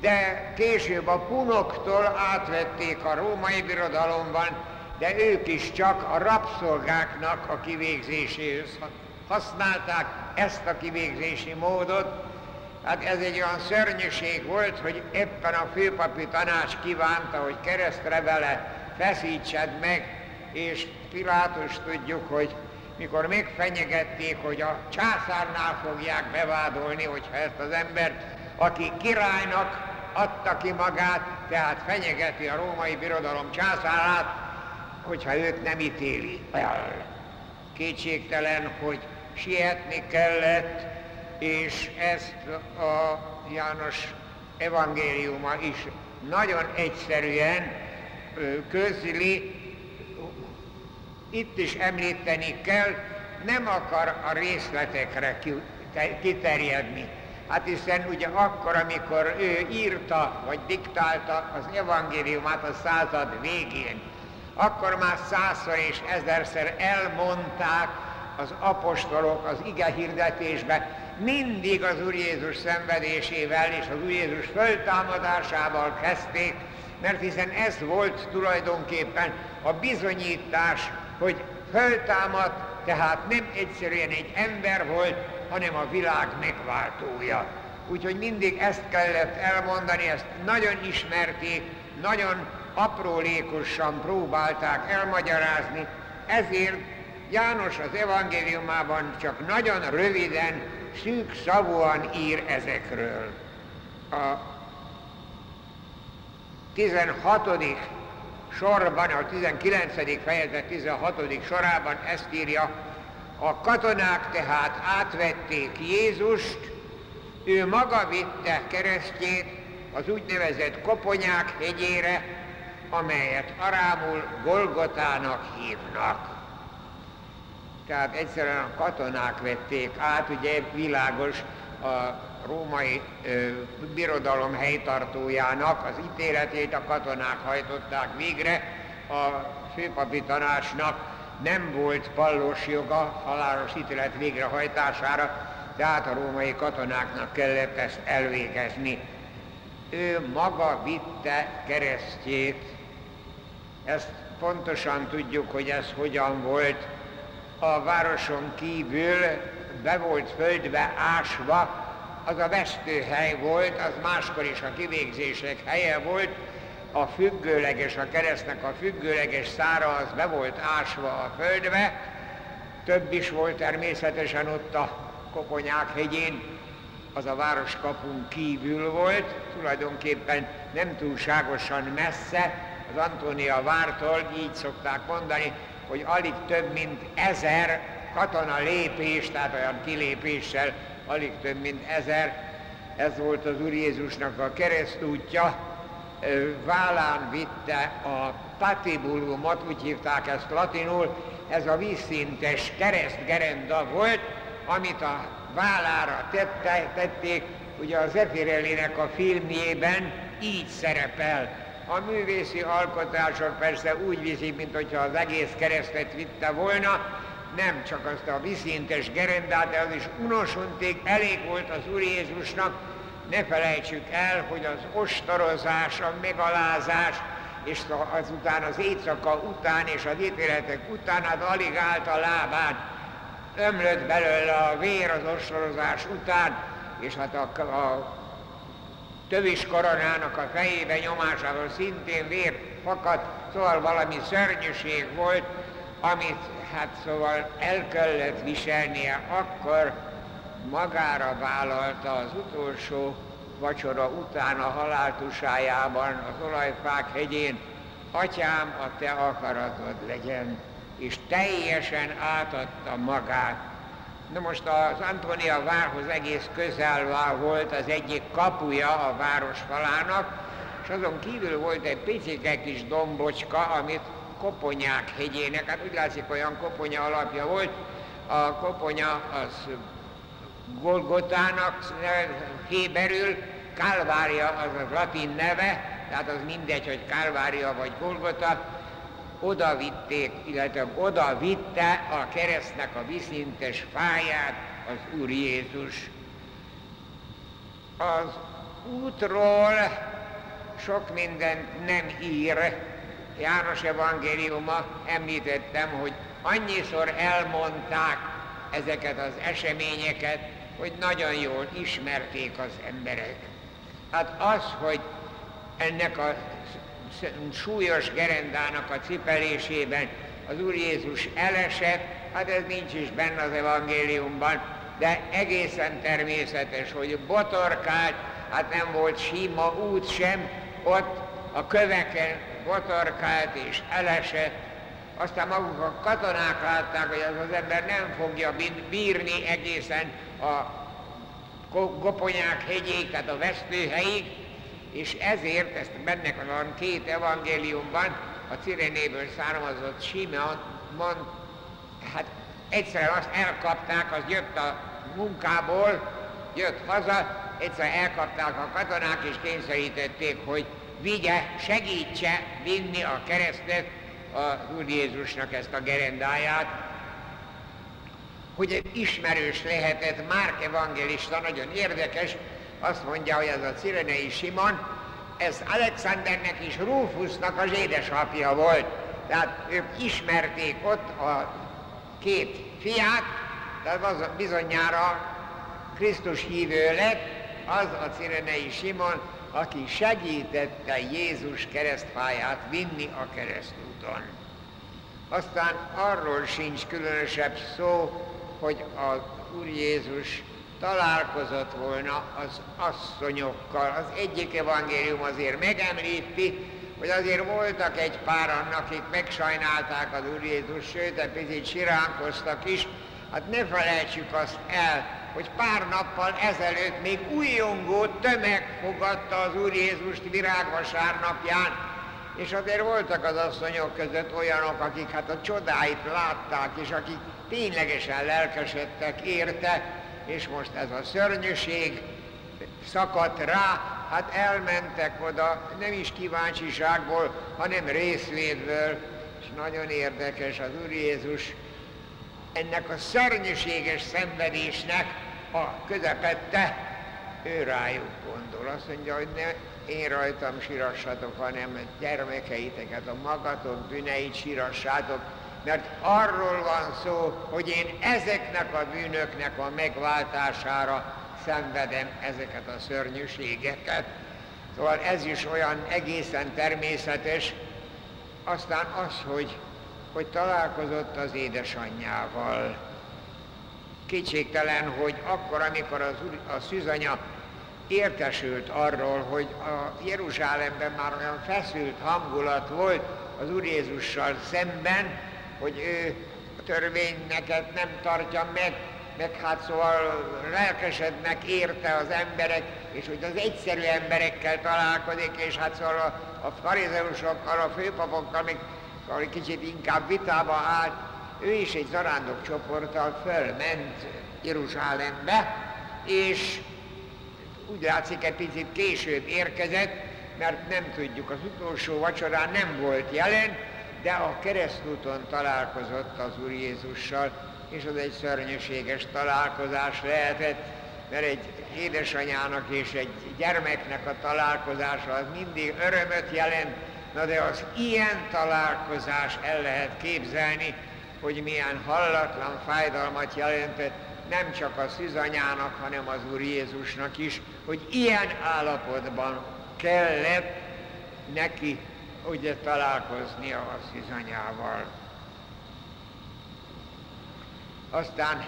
de később a punoktól átvették a római birodalomban, de ők is csak a rabszolgáknak a kivégzéséhez használták ezt a kivégzési módot. Hát ez egy olyan szörnyűség volt, hogy éppen a főpapi tanács kívánta, hogy keresztre vele feszítsed meg, és Pilátus tudjuk, hogy mikor megfenyegették, hogy a császárnál fogják bevádolni, hogyha ezt az embert, aki királynak adta ki magát, tehát fenyegeti a római birodalom császárát, hogyha őt nem ítéli el. Kétségtelen, hogy sietni kellett, és ezt a János evangéliuma is nagyon egyszerűen közli, itt is említeni kell, nem akar a részletekre kiterjedni. Hát hiszen ugye akkor, amikor ő írta, vagy diktálta az evangéliumát a század végén, akkor már százszor és ezerszer elmondták az apostolok az ige hirdetésbe, mindig az Úr Jézus szenvedésével és az Úr Jézus föltámadásával kezdték, mert hiszen ez volt tulajdonképpen a bizonyítás, hogy föltámadt, tehát nem egyszerűen egy ember volt, hanem a világ megváltója. Úgyhogy mindig ezt kellett elmondani, ezt nagyon ismerték, nagyon aprólékosan próbálták elmagyarázni, ezért János az evangéliumában csak nagyon röviden, szűk szavúan ír ezekről. A 16. sorban, a 19. fejezet 16. sorában ezt írja, a katonák tehát átvették Jézust, ő maga vitte keresztjét az úgynevezett Koponyák hegyére, amelyet arámul Golgotának hívnak. Tehát egyszerűen a katonák vették át, ugye világos a római ö, birodalom helytartójának az ítéletét a katonák hajtották végre, a főpapi tanácsnak nem volt pallos joga halálos ítélet végrehajtására, tehát a római katonáknak kellett ezt elvégezni. Ő maga vitte keresztjét, ezt pontosan tudjuk, hogy ez hogyan volt. A városon kívül be volt földbe ásva, az a vesztőhely volt, az máskor is a kivégzések helye volt, a függőleges, a keresztnek a függőleges szára az be volt ásva a földbe, több is volt természetesen ott a Koponyák hegyén, az a városkapun kívül volt, tulajdonképpen nem túlságosan messze, az Antónia vártól, így szokták mondani, hogy alig több mint ezer katona lépés, tehát olyan kilépéssel alig több mint ezer, ez volt az Úr Jézusnak a keresztútja, vállán vitte a patibulumot, úgy hívták ezt latinul, ez a vízszintes keresztgerenda volt, amit a vállára tette, tették, ugye az Zefirellinek a filmjében így szerepel. A művészi alkotások persze úgy viszi, mint hogyha az egész keresztet vitte volna, nem csak azt a viszintes gerendát, de az is unosontig elég volt az Úr Jézusnak, ne felejtsük el, hogy az ostorozás, a megalázás, és azután az éjszaka után és az ítéletek után, hát alig állt a lábán, ömlött belőle a vér az ostorozás után, és hát a, a tövis koronának a fejébe nyomásával szintén vér fakadt, szóval valami szörnyűség volt, amit hát szóval el kellett viselnie, akkor magára vállalta az utolsó vacsora után a haláltusájában az olajfák hegyén, atyám, a te akaratod legyen, és teljesen átadta magát. Na most az Antonia várhoz egész közel volt az egyik kapuja a város falának, és azon kívül volt egy picike kis dombocska, amit Koponyák hegyének, hát úgy látszik olyan koponya alapja volt, a koponya az Golgotának héberül, Kálvária az a latin neve, tehát az mindegy, hogy Kálvária vagy Golgota, oda vitték, illetve oda vitte a keresztnek a viszintes fáját az Úr Jézus. Az útról sok mindent nem ír, János evangéliuma említettem, hogy annyiszor elmondták ezeket az eseményeket, hogy nagyon jól ismerték az emberek. Hát az, hogy ennek a súlyos gerendának a cipelésében az Úr Jézus elesett, hát ez nincs is benne az evangéliumban, de egészen természetes, hogy botorkált, hát nem volt sima út sem, ott a köveken botorkált és elesett, aztán maguk a katonák látták, hogy az az ember nem fogja bírni egészen a Goponyák hegyéig, tehát a vesztőhelyig, és ezért, ezt benne van két evangéliumban, a Cirenéből származott Simeon mond, hát egyszerűen azt elkapták, az jött a munkából, jött haza, egyszer elkapták a katonák, és kényszerítették, hogy vigye, segítse vinni a keresztet a Úr Jézusnak ezt a gerendáját. hogy ismerős lehetett Márk evangélista, nagyon érdekes, azt mondja, hogy ez a Cirenei Simon, ez Alexandernek és Rufusnak az édesapja volt. Tehát ők ismerték ott a két fiát, tehát az bizonyára Krisztus hívő lett, az a Cirenei Simon, aki segítette Jézus keresztfáját vinni a keresztúton. Aztán arról sincs különösebb szó, hogy az Úr Jézus találkozott volna az asszonyokkal. Az egyik evangélium azért megemlíti, hogy azért voltak egy páran, akik megsajnálták az Úr Jézus, sőt, egy picit siránkoztak is. Hát ne felejtsük azt el, hogy pár nappal ezelőtt még újongó tömeg fogadta az Úr Jézust virágvasárnapján, és azért voltak az asszonyok között olyanok, akik hát a csodáit látták, és akik ténylegesen lelkesedtek érte, és most ez a szörnyűség szakadt rá, hát elmentek oda, nem is kíváncsiságból, hanem részvédből, és nagyon érdekes az Úr Jézus ennek a szörnyűséges szenvedésnek a közepette, ő rájuk gondol. Azt mondja, hogy ne én rajtam sírassatok, hanem gyermekeiteket, a magatok bűneit sírassátok, mert arról van szó, hogy én ezeknek a bűnöknek a megváltására szenvedem ezeket a szörnyűségeket. Szóval ez is olyan egészen természetes. Aztán az, hogy, hogy találkozott az édesanyjával. Kétségtelen, hogy akkor, amikor az, a szűzanya értesült arról, hogy a Jeruzsálemben már olyan feszült hangulat volt az Úr Jézussal szemben, hogy ő a törvényeket nem tartja meg, meg hát szóval lelkesednek érte az emberek, és hogy az egyszerű emberekkel találkozik, és hát szóval a, a farizeusokkal, a főpapokkal, még egy kicsit inkább vitába állt, ő is egy zarándok csoporttal fölment Jeruzsálembe, és úgy látszik egy picit később érkezett, mert nem tudjuk, az utolsó vacsorán nem volt jelen, de a keresztúton találkozott az Úr Jézussal, és az egy szörnyűséges találkozás lehetett, mert egy édesanyának és egy gyermeknek a találkozása az mindig örömöt jelent, na de az ilyen találkozás el lehet képzelni, hogy milyen hallatlan fájdalmat jelentett nem csak a szűzanyának, hanem az Úr Jézusnak is, hogy ilyen állapotban kellett neki ugye találkoznia a szűzanyával. Aztán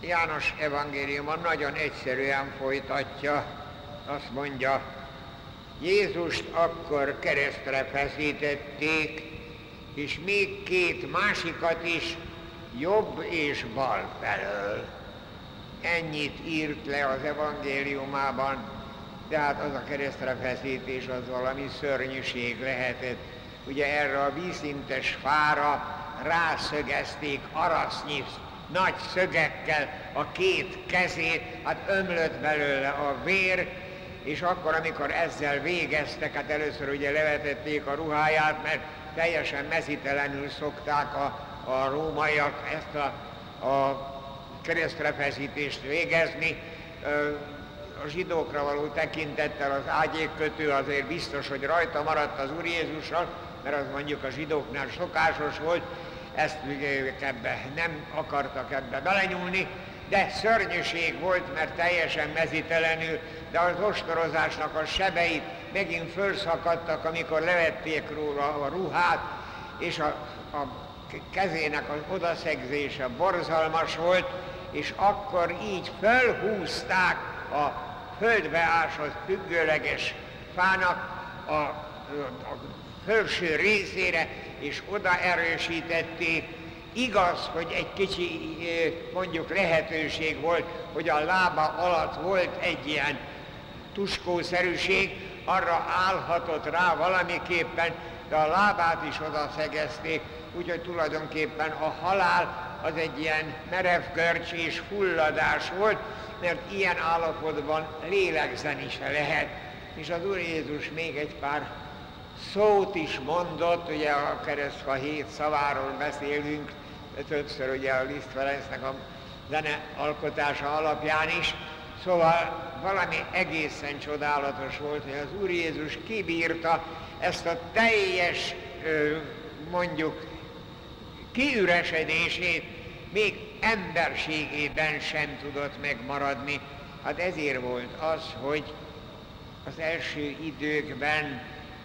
János evangéliuma nagyon egyszerűen folytatja, azt mondja, Jézust akkor keresztre feszítették, és még két másikat is jobb és bal felől. Ennyit írt le az evangéliumában, tehát az a keresztre feszítés az valami szörnyűség lehetett. Ugye erre a vízszintes fára rászögezték arasznyi nagy szögekkel a két kezét, hát ömlött belőle a vér, és akkor, amikor ezzel végeztek, hát először ugye levetették a ruháját, mert teljesen mezitelenül szokták a a rómaiak ezt a, a keresztrefeszítést végezni. A zsidókra való tekintettel az ágyékkötő azért biztos, hogy rajta maradt az Úr Jézussal, mert az mondjuk a zsidóknál szokásos volt, ezt ebbe nem akartak ebbe belenyúlni, de szörnyűség volt, mert teljesen mezitelenül, de az ostorozásnak a sebeit megint fölszakadtak, amikor levették róla a ruhát, és a, a kezének az odaszegzése borzalmas volt, és akkor így fölhúzták a földbe ásott függőleges fának a, a felső részére, és oda erősítették. Igaz, hogy egy kicsi mondjuk lehetőség volt, hogy a lába alatt volt egy ilyen tuskószerűség, arra állhatott rá valamiképpen, de a lábát is oda szegezték, úgyhogy tulajdonképpen a halál az egy ilyen merev görcs és fulladás volt, mert ilyen állapotban lélegzeni se lehet. És az Úr Jézus még egy pár szót is mondott, ugye a keresztfa hét szaváról beszélünk, többször ugye a Liszt Ferencnek a zene alkotása alapján is. Szóval valami egészen csodálatos volt, hogy az Úr Jézus kibírta ezt a teljes, mondjuk, kiüresedését, még emberségében sem tudott megmaradni. Hát ezért volt az, hogy az első időkben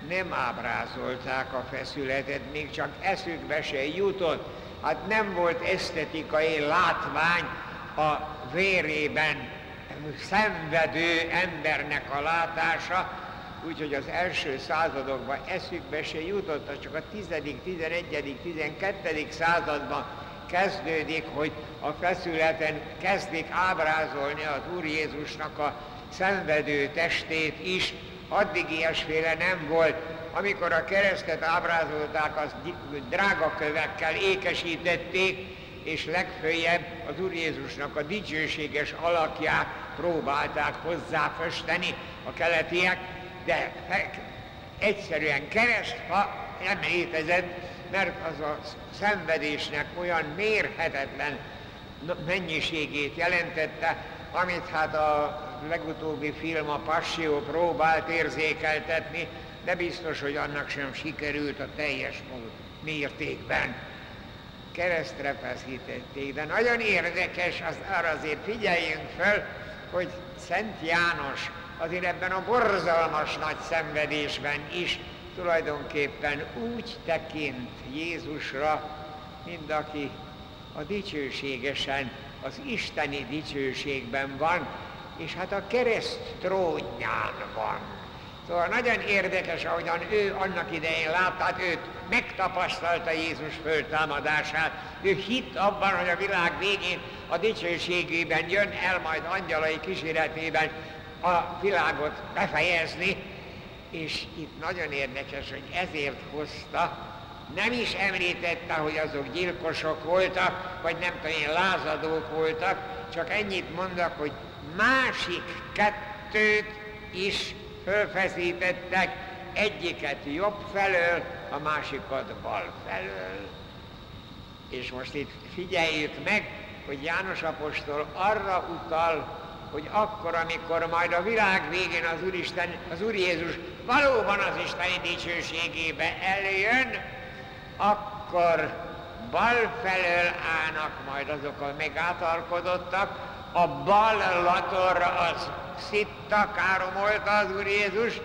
nem ábrázolták a feszületet, még csak eszükbe se jutott. Hát nem volt esztetikai látvány a vérében szenvedő embernek a látása, úgyhogy az első századokban eszükbe se jutott, csak a 10., 11., 12. században kezdődik, hogy a feszületen kezdik ábrázolni az Úr Jézusnak a szenvedő testét is, addig ilyesféle nem volt. Amikor a keresztet ábrázolták, az drága kövekkel ékesítették, és legfőjebb az Úr Jézusnak a dicsőséges alakját próbálták hozzáfesteni a keletiek, de egyszerűen keresztfa nem létezett, mert az a szenvedésnek olyan mérhetetlen mennyiségét jelentette, amit hát a legutóbbi film, a Passió próbált érzékeltetni, de biztos, hogy annak sem sikerült a teljes mértékben. Keresztre feszítették, de nagyon érdekes, az arra azért figyeljünk föl, hogy Szent János azért ebben a borzalmas nagy szenvedésben is tulajdonképpen úgy tekint Jézusra, mint aki a dicsőségesen, az isteni dicsőségben van, és hát a kereszt trónján van. Szóval nagyon érdekes, ahogyan ő annak idején látta, hát őt megtapasztalta Jézus föltámadását. Ő hitt abban, hogy a világ végén a dicsőségében jön el majd angyalai kíséretében a világot befejezni, és itt nagyon érdekes, hogy ezért hozta, nem is említette, hogy azok gyilkosok voltak, vagy nem tudom én, lázadók voltak, csak ennyit mondok, hogy másik kettőt is fölfeszítettek, egyiket jobb felől, a másikat bal felől. És most itt figyeljük meg, hogy János apostol arra utal, hogy akkor, amikor majd a világ végén az Úristen, az Úr Jézus valóban az Isteni dicsőségébe eljön, akkor bal felől állnak majd azok a megátalkodottak, a bal latorra az szitta, káromolta az Úr Jézus,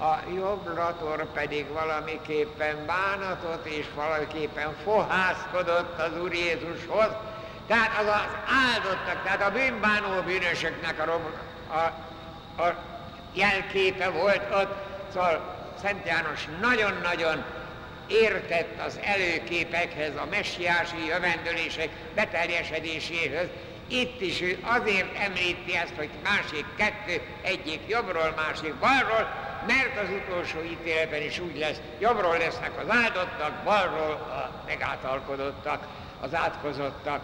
a jobb pedig valamiképpen bánatot és valamiképpen fohászkodott az Úr Jézushoz. Tehát az az áldottak, tehát a bűnbánó bűnösöknek a, rom, a, a jelképe volt ott. Szóval Szent János nagyon-nagyon értett az előképekhez, a messiási jövendőlések beteljesedéséhez, itt is ő azért említi ezt, hogy másik kettő, egyik jobbról, másik balról, mert az utolsó ítéletben is úgy lesz, jobbról lesznek az áldottak, balról a megáltalkodottak, az átkozottak.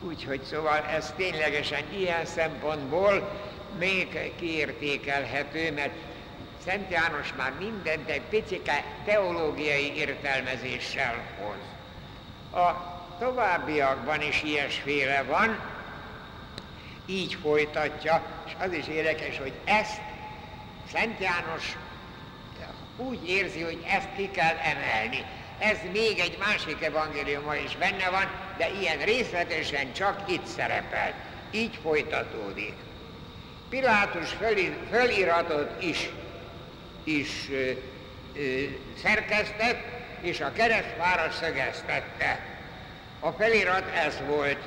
Úgyhogy szóval ez ténylegesen ilyen szempontból még kiértékelhető, mert Szent János már mindent egy picike teológiai értelmezéssel hoz. A továbbiakban is ilyesféle van, így folytatja, és az is érdekes, hogy ezt Szent János úgy érzi, hogy ezt ki kell emelni. Ez még egy másik evangéliumban is benne van, de ilyen részletesen csak itt szerepel. Így folytatódik. Pilátus föliratot is, is ö, ö, szerkesztett, és a keresztvára szögeztette. A felirat ez volt,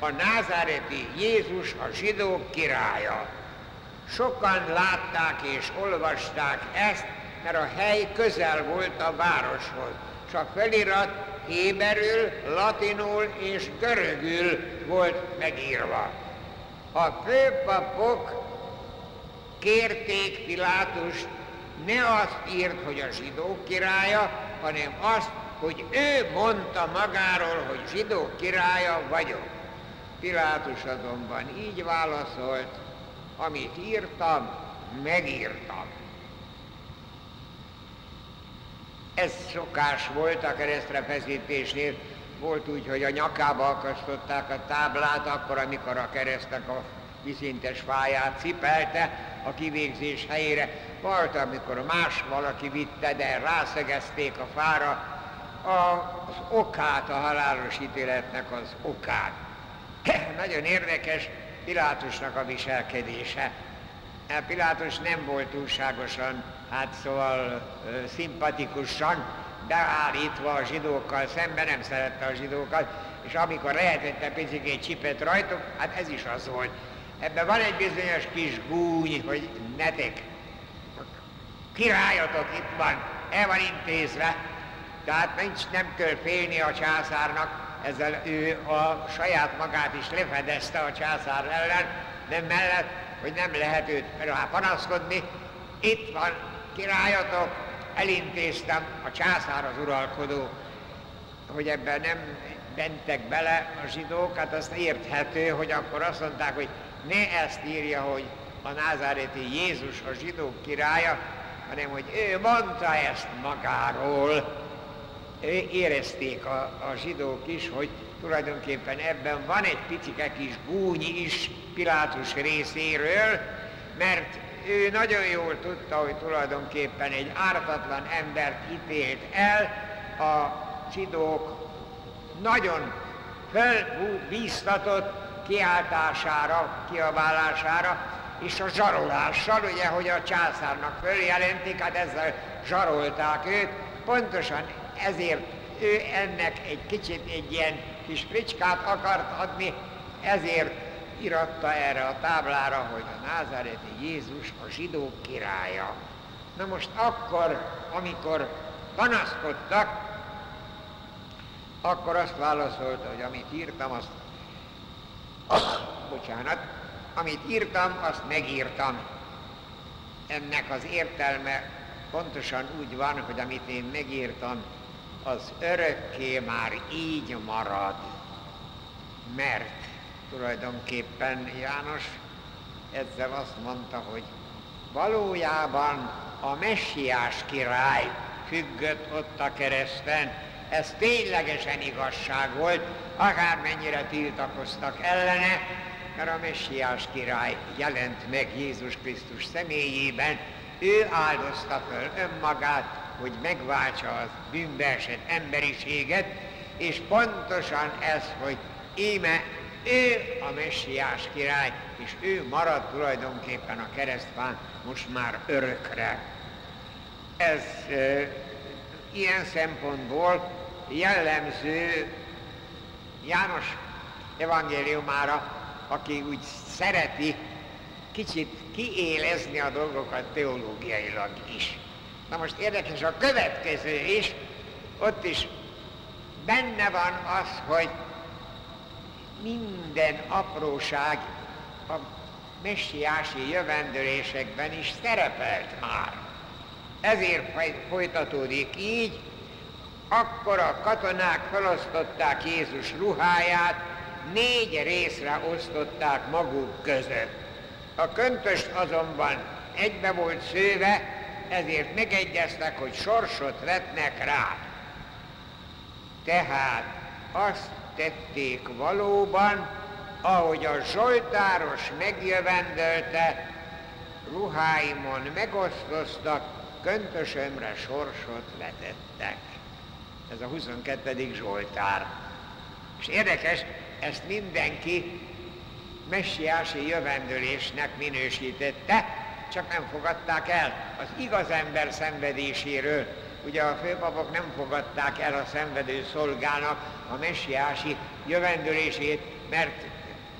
a názáreti Jézus a zsidók királya. Sokan látták és olvasták ezt, mert a hely közel volt a városhoz. Csak felirat héberül, latinul és görögül volt megírva. A főpapok kérték Pilátust, ne azt írt, hogy a zsidók királya, hanem azt, hogy ő mondta magáról, hogy zsidók királya vagyok. Pilátus azonban így válaszolt, amit írtam, megírtam. Ez szokás volt a keresztre feszítésnél, volt úgy, hogy a nyakába akasztották a táblát, akkor, amikor a keresztek a viszintes fáját cipelte a kivégzés helyére. Volt, amikor más valaki vitte, de rászegezték a fára az okát, a halálos ítéletnek az okát. Nagyon érdekes Pilátusnak a viselkedése. Pilátus nem volt túlságosan, hát szóval szimpatikusan beállítva a zsidókkal szemben, nem szerette a zsidókat, és amikor lehetett picit csipet rajtuk, hát ez is az volt. Ebben van egy bizonyos kis gúny, hogy netek, királyatok itt van, el van intézve, tehát nincs, nem kell félni a császárnak, ezzel ő a saját magát is lefedezte a császár ellen, nem mellett, hogy nem lehet őt rá panaszkodni. Itt van királyatok, elintéztem, a császár az uralkodó, hogy ebben nem bentek bele a zsidók, hát azt érthető, hogy akkor azt mondták, hogy ne ezt írja, hogy a názáreti Jézus a zsidók királya, hanem hogy ő mondta ezt magáról. Érezték a, a zsidók is, hogy tulajdonképpen ebben van egy picike kis gúny is Pilátus részéről, mert ő nagyon jól tudta, hogy tulajdonképpen egy ártatlan embert ítélt el, a zsidók nagyon fölbíztatott kiáltására, kiabálására, és a zsarolással, ugye, hogy a császárnak följelentik, hát ezzel zsarolták őt, pontosan ezért ő ennek egy kicsit egy ilyen kis fricskát akart adni, ezért iratta erre a táblára, hogy a názáreti Jézus a zsidók királya. Na most akkor, amikor panaszkodtak, akkor azt válaszolta, hogy amit írtam, azt bocsánat, amit írtam, azt megírtam. Ennek az értelme pontosan úgy van, hogy amit én megírtam, az örökké már így marad. Mert tulajdonképpen János ezzel azt mondta, hogy valójában a messiás király függött ott a kereszten, ez ténylegesen igazság volt, akármennyire tiltakoztak ellene, mert a messiás király jelent meg Jézus Krisztus személyében, ő áldozta föl önmagát, hogy megváltsa az bűnbeesett emberiséget, és pontosan ez, hogy íme ő a messiás király, és ő marad tulajdonképpen a keresztfán most már örökre. Ez e, ilyen szempontból jellemző János evangéliumára, aki úgy szereti kicsit kiélezni a dolgokat teológiailag is. Na most érdekes a következő is, ott is benne van az, hogy minden apróság a messiási jövendőlésekben is szerepelt már. Ezért folytatódik így, akkor a katonák felosztották Jézus ruháját, négy részre osztották maguk között. A köntöst azonban egybe volt szőve, ezért megegyeztek, hogy sorsot vetnek rá. Tehát azt tették valóban, ahogy a Zsoltáros megjövendölte, ruháimon megosztoztak, köntösömre sorsot vetettek. Ez a 22. Zsoltár. És érdekes, ezt mindenki messiási jövendőlésnek minősítette, csak nem fogadták el az igaz ember szenvedéséről. Ugye a főpapok nem fogadták el a szenvedő szolgának a messiási jövendőlését, mert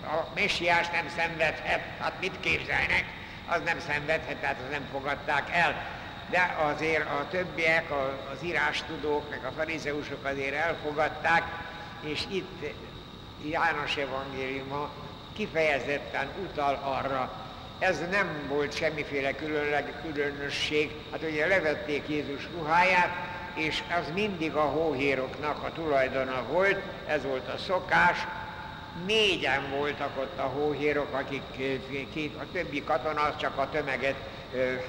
a messiás nem szenvedhet, hát mit képzelnek? Az nem szenvedhet, tehát az nem fogadták el. De azért a többiek, az írástudók, meg a farizeusok azért elfogadták, és itt János evangéliuma kifejezetten utal arra, ez nem volt semmiféle különleg, különösség. Hát ugye levették Jézus ruháját, és az mindig a hóhéroknak a tulajdona volt, ez volt a szokás. Négyen voltak ott a hóhérok, akik két, a többi katona az csak a tömeget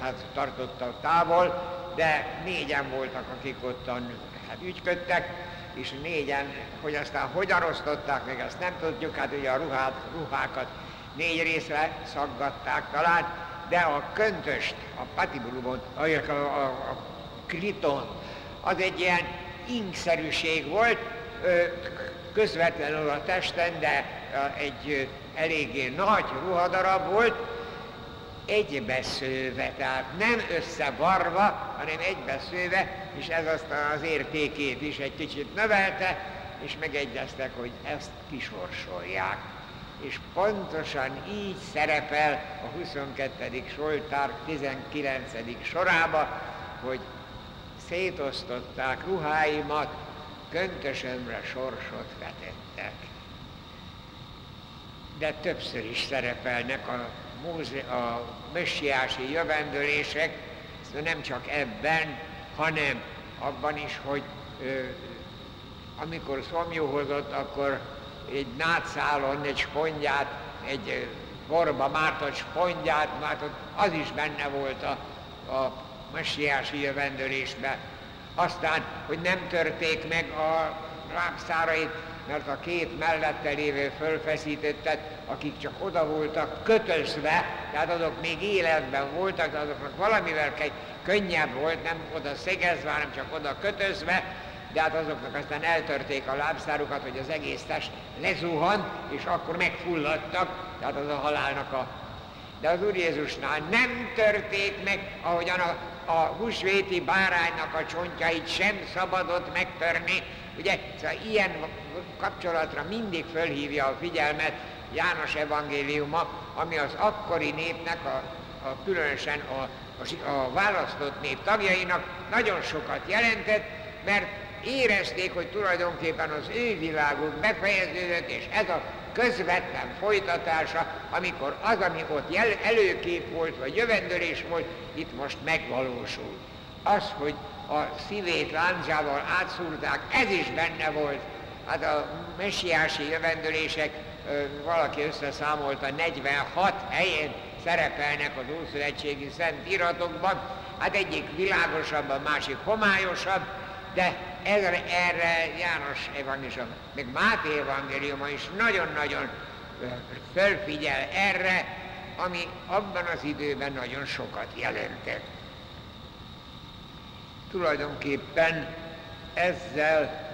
hát, tartotta távol, de négyen voltak, akik ott hát, ügyködtek, és négyen, hogy aztán hogyan osztották meg, azt nem tudjuk, hát ugye a ruhát, ruhákat négy részre szaggatták talán, de a köntöst, a patibulumot, a, a, a, a kriton, az egy ilyen inkszerűség volt, közvetlenül a testen, de egy eléggé nagy ruhadarab volt, egybeszőve, tehát nem összevarva, hanem egybeszőve, és ez azt az értékét is egy kicsit növelte, és megegyeztek, hogy ezt kisorsolják. És pontosan így szerepel a 22. Soltár 19. sorába, hogy szétosztották ruháimat, köntösömre sorsot vetettek. De többször is szerepelnek a, múze- a messiási jövendőlések, nem csak ebben, hanem abban is, hogy ö, amikor szomjóhozott, akkor egy nátszálon egy spondját, egy borba mártott spondját, mártott, az is benne volt a, a messiási jövendőlésben. Aztán, hogy nem törték meg a lábszárait, mert a két mellette lévő fölfeszítettet, akik csak oda voltak kötözve, tehát azok még életben voltak, azoknak valamivel könnyebb volt, nem oda szegezve, hanem csak oda kötözve, de hát azoknak aztán eltörték a lábszárukat, hogy az egész test lezuhant, és akkor megfulladtak, tehát az a halálnak a... De az Úr Jézusnál nem törték meg, ahogyan a a húsvéti báránynak a csontjait sem szabadott megtörni. Ugye, szóval ilyen kapcsolatra mindig fölhívja a figyelmet János evangéliuma, ami az akkori népnek, a, a különösen a, a, a választott nép tagjainak nagyon sokat jelentett, mert érezték, hogy tulajdonképpen az ő világuk befejeződött, és ez a közvetlen folytatása, amikor az, ami ott jel, előkép volt, vagy jövendőlés volt, itt most megvalósul. Az, hogy a szívét láncsával átszúrták, ez is benne volt. Hát a messiási jövendőlések, valaki összeszámolta, 46 helyén szerepelnek az Ószövetségi Szent Iratokban, hát egyik világosabb, a másik homályosabb, de erre, erre János evangélium, meg Máté evangéliuma is nagyon-nagyon felfigyel erre, ami abban az időben nagyon sokat jelentett. Tulajdonképpen ezzel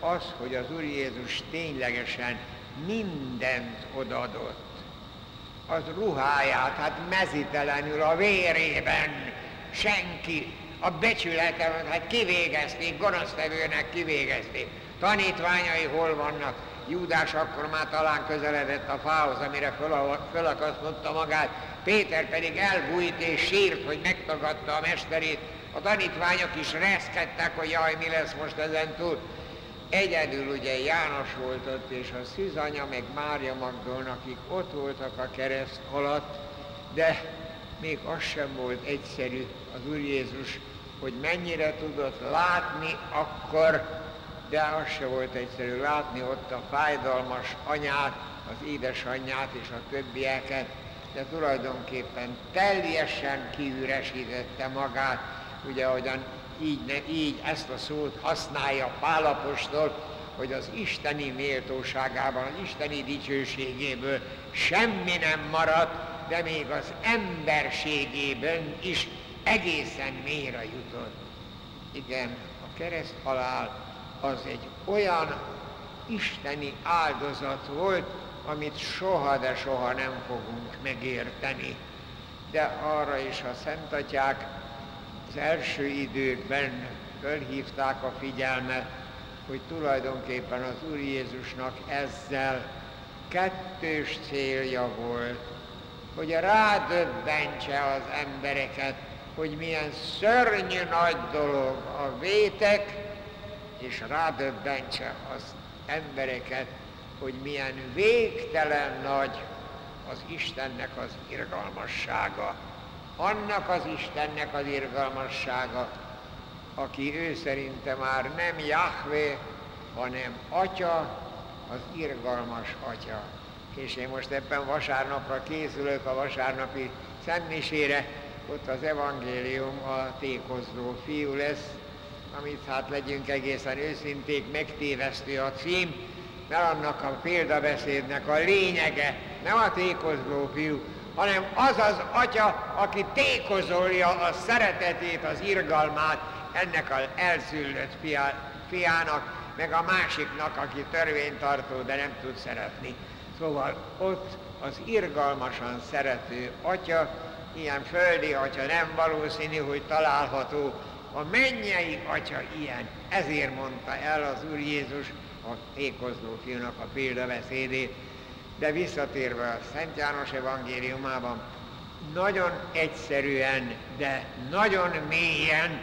az, hogy az Úr Jézus ténylegesen mindent odadott, az ruháját, hát mezitelenül a vérében senki a becsületem, hát kivégezték, gonosztevőnek kivégezték. Tanítványai hol vannak? Júdás akkor már talán közeledett a fához, amire föl, fölakasztotta magát. Péter pedig elbújt és sírt, hogy megtagadta a mesterét. A tanítványok is reszkedtek, hogy jaj, mi lesz most ezen túl. Egyedül ugye János volt ott, és a Szűzanya, meg Mária Magdolna, akik ott voltak a kereszt alatt, de még az sem volt egyszerű az Úr Jézus hogy mennyire tudott látni akkor, de az se volt egyszerű látni ott a fájdalmas anyát, az édesanyját és a többieket, de tulajdonképpen teljesen kiüresítette magát, ugye ahogyan így, ne, így ezt a szót használja Pálapostól, hogy az isteni méltóságában, az isteni dicsőségéből semmi nem maradt, de még az emberségében is egészen mélyre jutott. Igen, a kereszthalál az egy olyan isteni áldozat volt, amit soha, de soha nem fogunk megérteni. De arra is a szentatyák az első időkben fölhívták a figyelmet, hogy tulajdonképpen az Úr Jézusnak ezzel kettős célja volt, hogy rádöbbentse az embereket hogy milyen szörnyű nagy dolog a vétek, és rádöbbentse az embereket, hogy milyen végtelen nagy az Istennek az irgalmassága. Annak az Istennek az irgalmassága, aki ő szerinte már nem Jahve, hanem Atya, az irgalmas Atya. És én most ebben vasárnapra készülök a vasárnapi szentmisére, ott az evangélium a tékozló fiú lesz, amit hát legyünk egészen őszinték, megtévesztő a cím, mert annak a példabeszédnek a lényege nem a tékozló fiú, hanem az az atya, aki tékozolja a szeretetét, az irgalmát ennek az elszüllött fiának, meg a másiknak, aki törvénytartó, de nem tud szeretni. Szóval ott az irgalmasan szerető atya, ilyen földi atya nem valószínű, hogy található, a mennyei atya ilyen. Ezért mondta el az Úr Jézus a tékozló fiúnak a példabeszédét. De visszatérve a Szent János evangéliumában, nagyon egyszerűen, de nagyon mélyen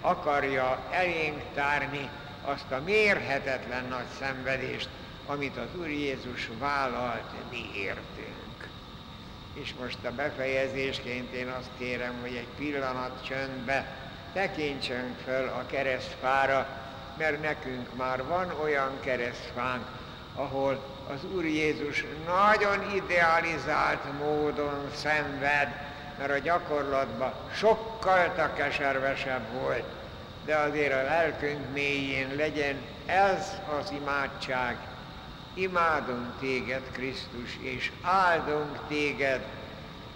akarja elénk tárni azt a mérhetetlen nagy szenvedést, amit az Úr Jézus vállalt mi értünk. És most a befejezésként én azt kérem, hogy egy pillanat csöndbe tekintsünk föl a keresztfára, mert nekünk már van olyan keresztfánk, ahol az Úr Jézus nagyon idealizált módon szenved, mert a gyakorlatban sokkal keservesebb volt, de azért a lelkünk mélyén legyen ez az imádság. Imádunk téged, Krisztus, és áldunk téged,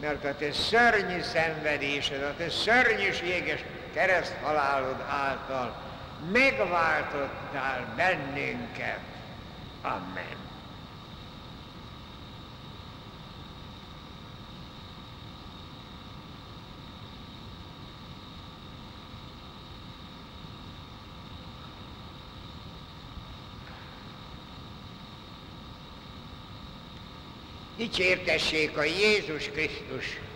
mert a te szörnyű szenvedésed, a te szörnyűséges kereszthalálod által megváltottál bennünket. Amen. Dicsértessék a Jézus Krisztus!